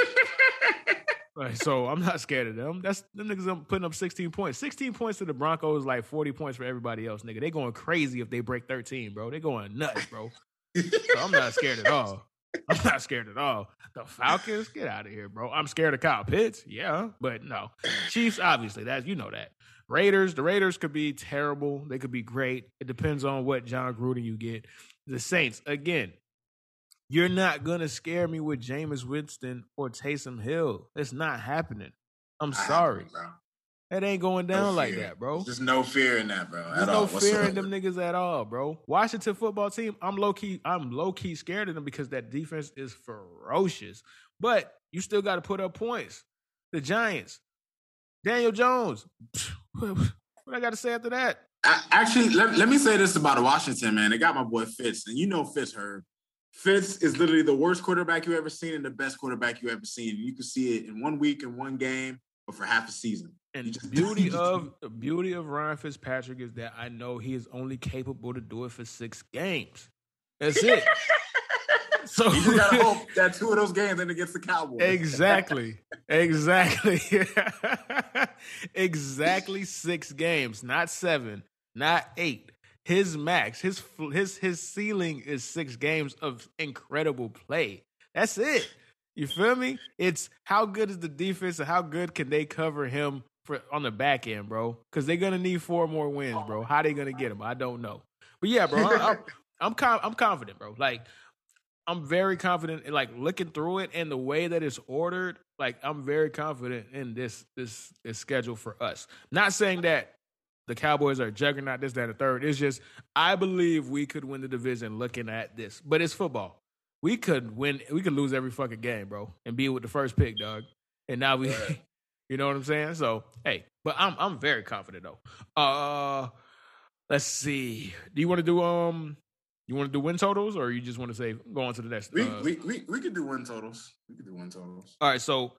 like so I'm not scared of them. That's them niggas I'm putting up 16 points. 16 points to the Broncos, like 40 points for everybody else, nigga. They going crazy if they break 13, bro. They going nuts, bro. so I'm not scared at all. I'm not scared at all. The Falcons, get out of here, bro. I'm scared of Kyle Pitts, yeah, but no. Chiefs, obviously, that's you know that. Raiders, the Raiders could be terrible. They could be great. It depends on what Jon Gruden you get. The Saints, again, you're not gonna scare me with Jameis Winston or Taysom Hill. It's not happening. I'm sorry. That ain't going down no like that, bro. There's no fear in that, bro. There's no fear in them niggas at all, bro. Washington football team, I'm low key, I'm low key scared of them because that defense is ferocious. But you still got to put up points. The Giants, Daniel Jones. What I got to say after that? I, actually, let, let me say this about Washington, man. They got my boy Fitz, and you know Fitz heard. Fitz is literally the worst quarterback you ever seen and the best quarterback you ever seen. You can see it in one week in one game, or for half a season. And the beauty of the beauty of Ryan Fitzpatrick is that I know he is only capable to do it for six games. That's it. So you just gotta hope that two of those games end against the Cowboys. Exactly. exactly. exactly six games, not seven, not eight. His max, his his his ceiling is six games of incredible play. That's it. You feel me? It's how good is the defense and how good can they cover him for on the back end, bro? Because they're gonna need four more wins, bro. How they gonna get them? I don't know. But yeah, bro, I'm I'm, I'm, com- I'm confident, bro. Like I'm very confident in like looking through it and the way that it's ordered. Like I'm very confident in this this this schedule for us. Not saying that the Cowboys are juggernaut, this, that, and the third. It's just I believe we could win the division looking at this. But it's football. We could win. We could lose every fucking game, bro, and be with the first pick, dog. And now we, you know what I'm saying? So hey, but I'm I'm very confident though. Uh, let's see. Do you want to do um you want to do win totals, or you just want to say go on to the next? We uh, we, we we could do win totals. We could do win totals. All right, so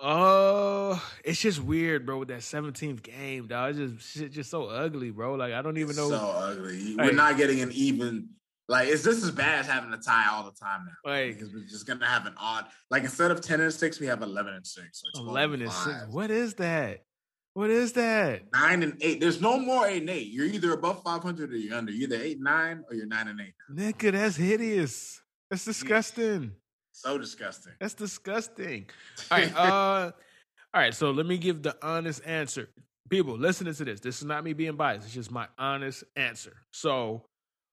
uh, it's just weird, bro. With that seventeenth game, dog, it's just shit, just so ugly, bro. Like I don't even know. So ugly. Like, we're not getting an even. Like is this as bad as having a tie all the time now. Like because we're just gonna have an odd. Like instead of ten and six, we have eleven and six. Eleven and six. What is that? What is that? Nine and eight. There's no more eight and eight. You're either above 500 or you're under. You're either eight nine or you're nine and eight. Nigga, that's hideous. That's disgusting. So disgusting. That's disgusting. All right. uh, all right. So let me give the honest answer. People, listening to this. This is not me being biased. It's just my honest answer. So,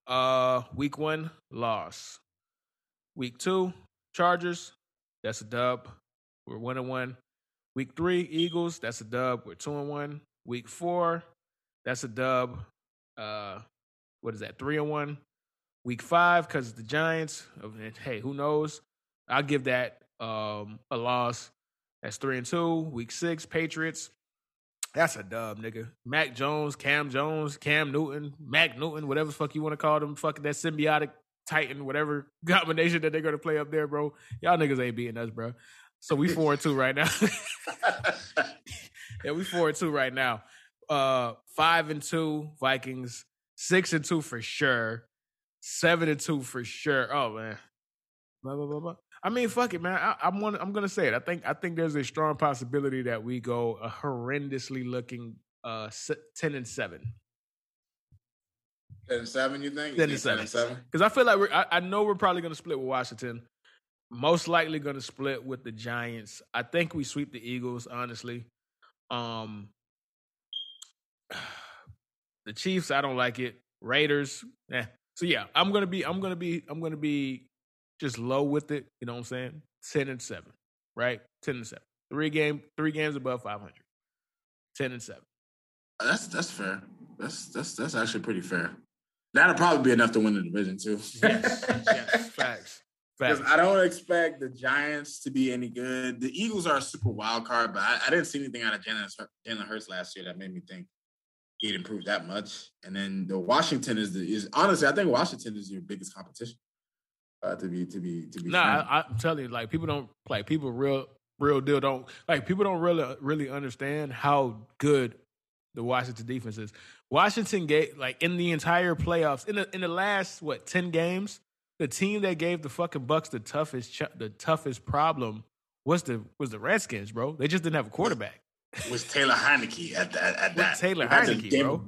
uh, week one, loss. Week two, Chargers. That's a dub. We're one and one. Week three, Eagles, that's a dub. We're two and one. Week four, that's a dub. Uh, what is that? Three and one. Week five, because the Giants. Hey, who knows? I'll give that um, a loss. That's three and two. Week six, Patriots. That's a dub, nigga. Mac Jones, Cam Jones, Cam Newton, Mac Newton, whatever fuck you want to call them. Fucking that symbiotic Titan, whatever combination that they're gonna play up there, bro. Y'all niggas ain't beating us, bro. So we four and two right now. yeah, we four and two right now. Uh, five and two Vikings, six and two for sure, seven and two for sure. Oh man, blah blah blah blah. I mean, fuck it, man. I, am I'm gonna say it. I think I think there's a strong possibility that we go a horrendously looking uh ten and seven. Ten and seven, you think? Ten, and, seven. Because I feel like we're. I, I know we're probably gonna split with Washington most likely going to split with the Giants. I think we sweep the Eagles, honestly. Um, the Chiefs, I don't like it. Raiders, eh. So yeah, I'm gonna be, I'm gonna be, I'm gonna be just low with it. You know what I'm saying? Ten and seven, right? Ten and seven. Three game, three games above 500. Ten and seven. Uh, that's that's fair. That's that's that's actually pretty fair. That'll probably be enough to win the division too. yes, yes, facts. Because I don't expect the Giants to be any good. The Eagles are a super wild card, but I, I didn't see anything out of Jalen Hurts last year that made me think he'd improve that much. And then the Washington is the is honestly, I think Washington is your biggest competition. Uh, to be to be to be. Nah, I, I'm telling you, like people don't like people real real deal don't like people don't really really understand how good the Washington defense is. Washington gave like in the entire playoffs in the in the last what ten games the team that gave the fucking Bucs the toughest ch- the toughest problem was the was the Redskins, bro. They just didn't have a quarterback. Was Taylor Heinicke at that? At that Taylor Heinicke, bro.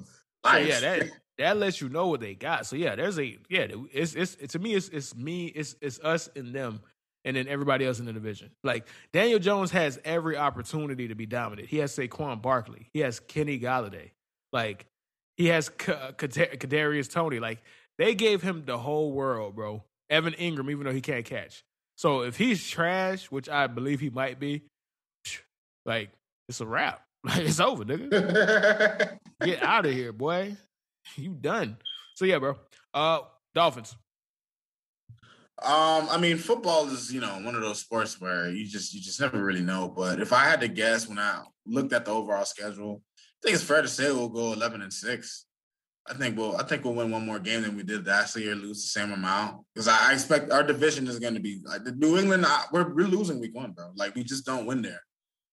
So yeah, that that lets you know what they got. So yeah, there's a yeah. It's it's, to me it's it's me it's it's us and them, and then everybody else in the division. Like Daniel Jones has every opportunity to be dominant. He has Saquon Barkley. He has Kenny Golladay. Like he has uh, Kadarius Toney. Like they gave him the whole world, bro. Evan Engram, even though he can't catch. So if he's trash, which I believe he might be, like it's a wrap. Like it's over, nigga. Get out of here, boy. You done. So yeah, bro. Uh Dolphins. Um, I mean, football is you know one of those sports where you just you just never really know. But if I had to guess, when I looked at the overall schedule, I think it's fair to say we'll go eleven and six. I think we'll I think we'll win one more game than we did last year, lose the same amount because I, I, expect our division is going to be like the New England. I, we're we're losing week one, bro. Like we just don't win there.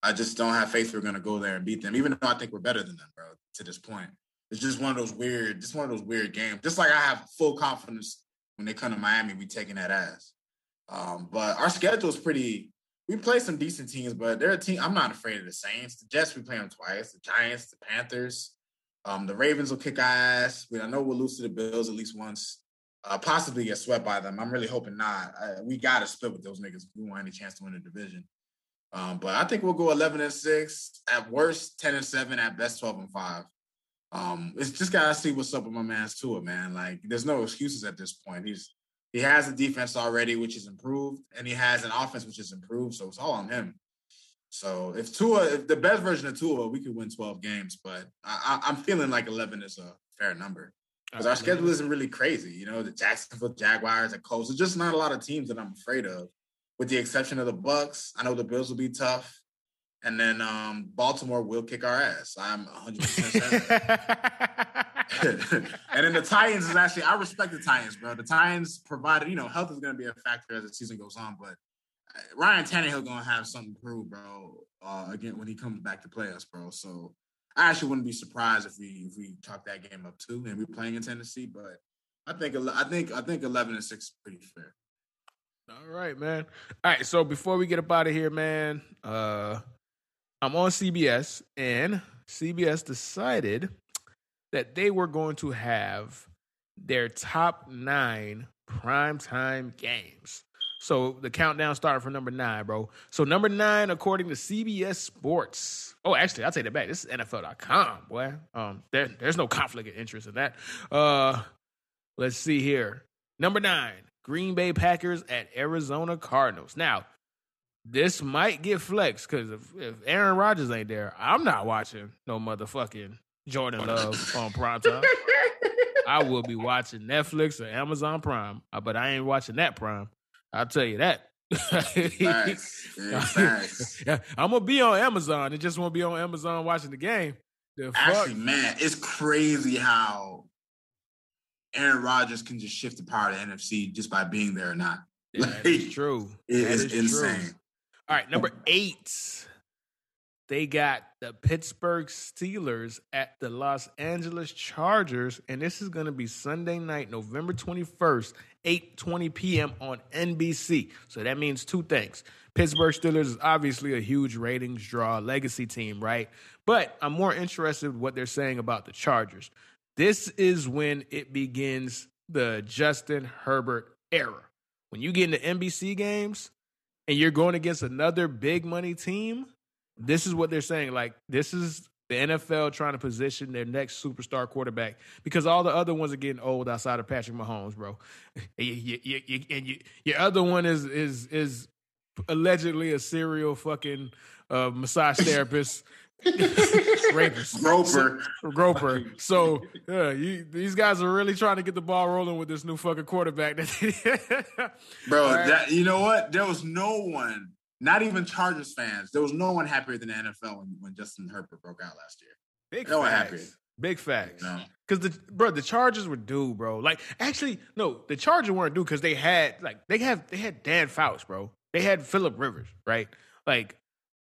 I just don't have faith we're going to go there and beat them, even though I think we're better than them, bro. To this point, it's just one of those weird, just one of those weird games. Just like I have full confidence when they come to Miami, we taking that ass. Um, but our schedule is pretty. We play some decent teams, but they're a team. I'm not afraid of the Saints. The Jets, we play them twice. The Giants, the Panthers, um, the Ravens will kick ass. I know we'll lose to the Bills at least once. Uh, possibly get swept by them. I'm really hoping not. I, we got to split with those niggas if we want any chance to win the division. Um, but I think we'll go 11 and six at worst, 10 and seven at best, 12 and five. Um, it's just gotta see what's up with my man's Tua, man. Like, there's no excuses at this point. He's he has a defense already, which is improved, and he has an offense which is improved. So it's all on him. So if Tua, if the best version of Tua, we could win 12 games, but I, am feeling like 11 is a fair number because our schedule isn't really crazy. You know, the Jacksonville Jaguars and Colts. There's just not a lot of teams that I'm afraid of, with the exception of the Bucs. I know the Bills will be tough. And then um, Baltimore will kick our ass. I'm 100% and then the Titans is actually, I respect the Titans, bro. The Titans provided, you know, health is going to be a factor as the season goes on, but uh, Ryan Tannehill going to have something to prove, bro, uh, again, when he comes back to play us, bro. So I actually wouldn't be surprised if we if we talk that game up too and we're playing in Tennessee, but I think I think I think 11 and 6 is pretty fair. All right, man. All right, so before we get up out of here, man, uh I'm on CBS, and CBS decided that they were going to have their top nine primetime games. So the countdown started from number nine, bro. So number nine, according to CBS Sports. Oh, actually, I'll take that back. This is NFL.com, boy. Um, there, there's no conflict of interest in that. Uh, let's see here. Number nine, Green Bay Packers at Arizona Cardinals. Now, this might get flexed because if, if Aaron Rodgers ain't there, I'm not watching no motherfucking Jordan Love on primetime. I will be watching Netflix or Amazon Prime, uh, but I ain't watching that Prime. I'll tell you that. I'm gonna be on Amazon. It just won't be on Amazon watching the game. The Actually, man, it's crazy how Aaron Rodgers can just shift the power to NFC just by being there or not. That like, true. It that is, is insane. All right, number eight. They got the Pittsburgh Steelers at the Los Angeles Chargers, and this is going to be Sunday night, November 21st, 8:20 p.m. on NBC. So that means two things. Pittsburgh Steelers is obviously a huge ratings draw, legacy team, right? But I'm more interested in what they're saying about the Chargers. This is when it begins the Justin Herbert era. When you get into NBC games, and you're going against another big money team, this is what they're saying. Like, this is the NFL trying to position their next superstar quarterback because all the other ones are getting old outside of Patrick Mahomes, bro. And, you, you, you, and your other one is is is allegedly a serial fucking uh, massage therapist rapist. Groper. Groper. So yeah, you, these guys are really trying to get the ball rolling with this new fucking quarterback. Bro, right. that, you know what? There was no one, not even Chargers fans, there was no one happier than the NFL when, when Justin Herbert broke out last year. Big no facts. one Big facts. No. Cause the bro, the Chargers were due, bro. Like actually, no, the Chargers weren't due because they had like they have they had Dan Fouts, bro. They had Philip Rivers, right? Like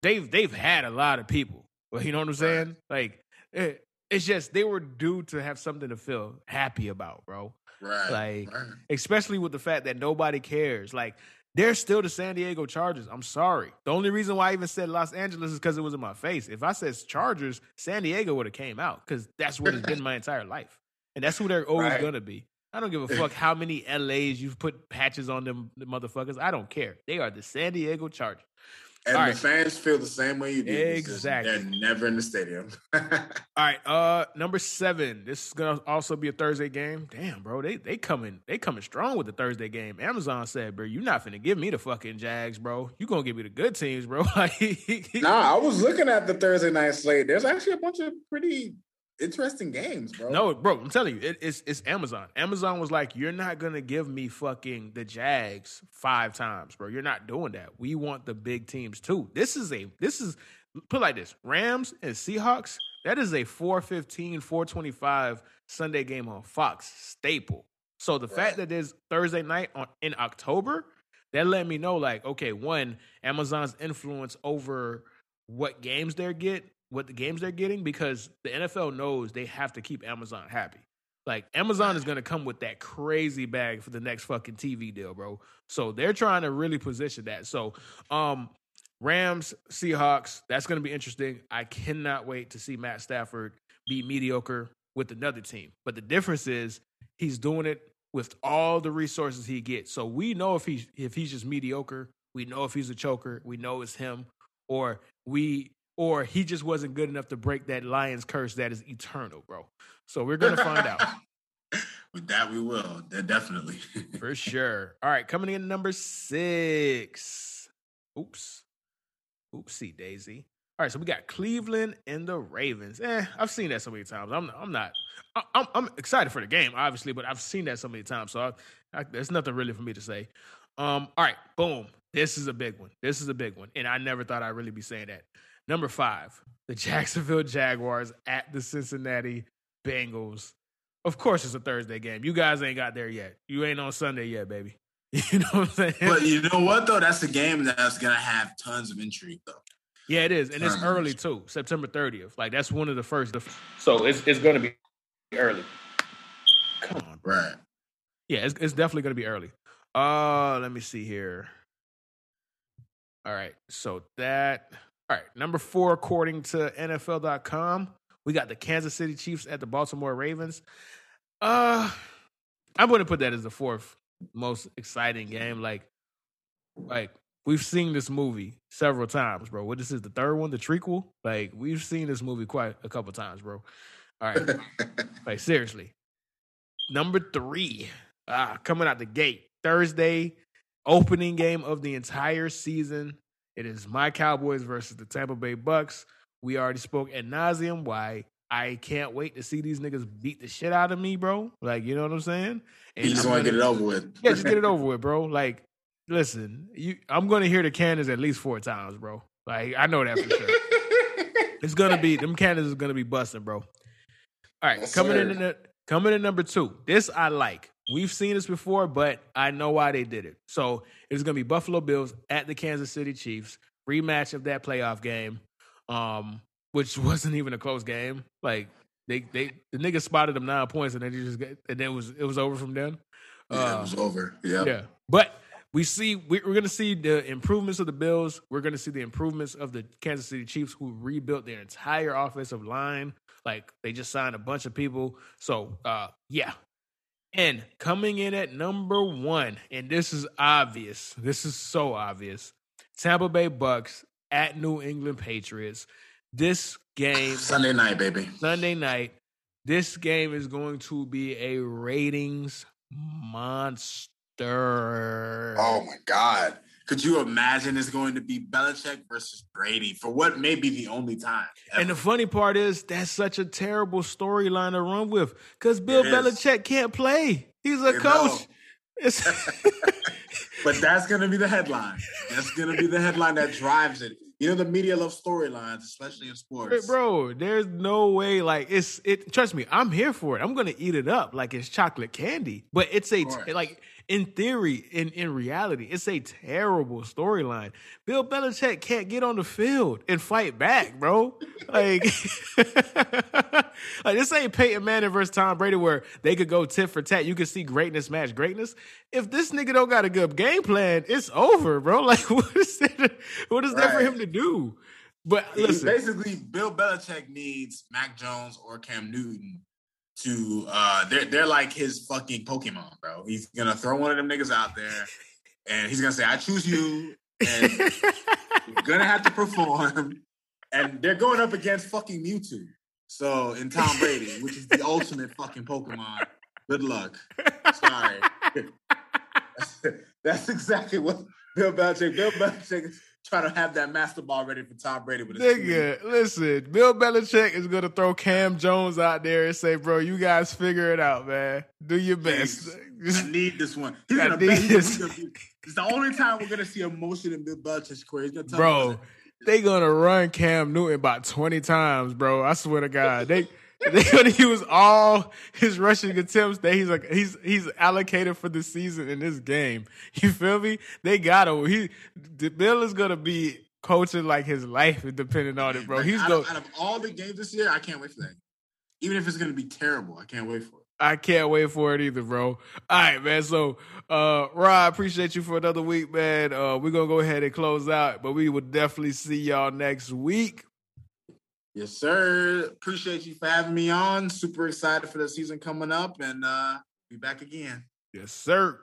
they've they've had a lot of people. Well, you know what I'm saying? Right. Like it, it's just they were due to have something to feel happy about, bro. Right. Like right. especially with the fact that nobody cares. Like they're still the San Diego Chargers. I'm sorry. The only reason why I even said Los Angeles is because it was in my face. If I said Chargers, San Diego would have came out because that's what it's been my entire life, and that's who they're always right. gonna be. I don't give a fuck how many LAs you've put patches on them, the motherfuckers. I don't care. They are the San Diego Chargers. And All the right. fans feel the same way you do. Exactly. They're never in the stadium. All right, uh, number seven. This is gonna also be a Thursday game. Damn, bro, they they coming they coming strong with the Thursday game. Amazon said, bro, you're not finna give me the fucking Jags, bro. You gonna give me the good teams, bro. Nah, I was looking at the Thursday night slate. There's actually a bunch of pretty interesting games, bro. No, bro, I'm telling you, it, it's it's Amazon. Amazon was like, you're not gonna give me fucking the Jags five times, bro. You're not doing that. We want the big teams too. This is a this is put like this: Rams and Seahawks. That is a 415, 425 Sunday game on Fox staple. So the fact that there's Thursday night on in October, that let me know like, okay, one, Amazon's influence over what games they get, what the games they're getting, because the NFL knows they have to keep Amazon happy. Like Amazon is gonna come with that crazy bag for the next fucking TV deal, bro. So they're trying to really position that. So um Rams, Seahawks, that's gonna be interesting. I cannot wait to see Matt Stafford be mediocre with another team. But the difference is he's doing it with all the resources he gets. So we know if he's if he's just mediocre, we know if he's a choker, we know it's him, or we or he just wasn't good enough to break that lion's curse that is eternal, bro. So we're gonna find out With that, we will. De- definitely. for sure. All right, coming in number six. Oops. Oopsie daisy. All right, so we got Cleveland and the Ravens. Eh, I've seen that so many times. I'm I'm not. I'm I'm excited for the game, obviously, but I've seen that so many times, so I, I, there's nothing really for me to say. Um, all right, boom. This is a big one. This is a big one, and I never thought I'd really be saying that. Number five, the Jacksonville Jaguars at the Cincinnati Bengals. Of course, it's a Thursday game. You guys ain't got there yet. You ain't on Sunday yet, baby. You know what I'm saying? but you know what though? That's a game that's gonna have tons of intrigue though. Yeah, it is, and it's Um, early too, September 30th. Like that's one of the first. So it's it's going to be early. Come on, bro. Right. Yeah, it's, it's definitely going to be early. Uh, let me see here. All right, so that all right. Number four, according to NFL.com, we got the Kansas City Chiefs at the Baltimore Ravens. Uh, I'm going to put that as the fourth most exciting game. Like, like we've seen this movie several times, bro. What this is the third one, the trequel. Like we've seen this movie quite a couple times, bro. All right, like seriously. Number three, ah, coming out the gate Thursday, opening game of the entire season. It is my Cowboys versus the Tampa Bay Bucs. We already spoke at nauseum why I can't wait to see these niggas beat the shit out of me, bro. Like, you know what I'm saying? And you just want to get it over with. yeah, just get it over with, bro. Like, listen, you, I'm gonna hear the cannons at least four times, bro. Like, I know that for sure. it's gonna be them cannons is gonna be busting, bro. All right, Yes, coming in, sir. in the, coming in number two. This I like. We've seen this before, but I know why they did it. So it's gonna be Buffalo Bills at the Kansas City Chiefs rematch of that playoff game, um, which wasn't even a close game. Like they they the niggas spotted them nine points and then you just get, and then it was it was over from then. yeah, Uh, it was over. Yeah. yeah, but we see we- we're going to see the improvements of the Bills. We're going to see the improvements of the Kansas City Chiefs, who rebuilt their entire offensive line. Like they just signed a bunch of people. So uh, yeah. And coming in at number one, and this is obvious. This is so obvious. Tampa Bay Bucs at New England Patriots. This game Sunday night, baby. Sunday night. This game is going to be a ratings monster. Oh my God. Could you imagine it's going to be Belichick versus Brady for what may be the only time? And the funny part is that's such a terrible storyline to run with because Bill It is. Belichick can't play. He's a You coach. But that's going to be the headline. That's going to be the headline that drives it. You know, the media loves storylines, especially in sports. bro, there's no way. Like it's it. Trust me, I'm here for it. I'm gonna eat it up like it's chocolate candy. But it's a like in theory, in in reality, it's a terrible storyline. Bill Belichick can't get on the field and fight back, bro. Like, like this ain't Peyton Manning versus Tom Brady where they could go tit for tat. You can see greatness match greatness. If this nigga don't got a good game plan, it's over, bro. Like, what is there? What is there for him to do? But listen, Basically, Bill Belichick needs Mac Jones or Cam Newton to uh they're they're like his fucking Pokemon, bro. He's gonna throw one of them niggas out there and he's gonna say, I choose you, and you're gonna have to perform. And they're going up against fucking Mewtwo. So in Tom Brady, which is the ultimate fucking Pokemon. Good luck. Sorry. That's exactly what Bill Belichick. Bill Belichick trying to have that master ball ready for Tom Brady. With Nigga, listen, Bill Belichick is gonna throw Cam Jones out there and say, "Bro, you guys figure it out, man. Do your best." I need this one. He's bet. He's gonna be, it's the only time we're gonna see emotion in Bill Belichick's career. He's gonna tell bro, they gonna run Cam Newton about twenty times, bro. I swear to God, they. Gonna use all his rushing attempts that he's like he's he's allocated for the season in this game. You feel me? They got him. He Bill is gonna be coaching like his life is depending on it, bro. Like, he's out, go- of, out of all the games this year, I can't wait for that. Even if it's gonna be terrible, I can't wait for it. I can't wait for it either, bro. All right, man. So, uh, Rod, appreciate you for another week, man. Uh, we're gonna go ahead and close out, but we will definitely see y'all next week. Yes, sir. Appreciate you for having me on. Super excited for the season coming up and uh be back again. Yes, sir.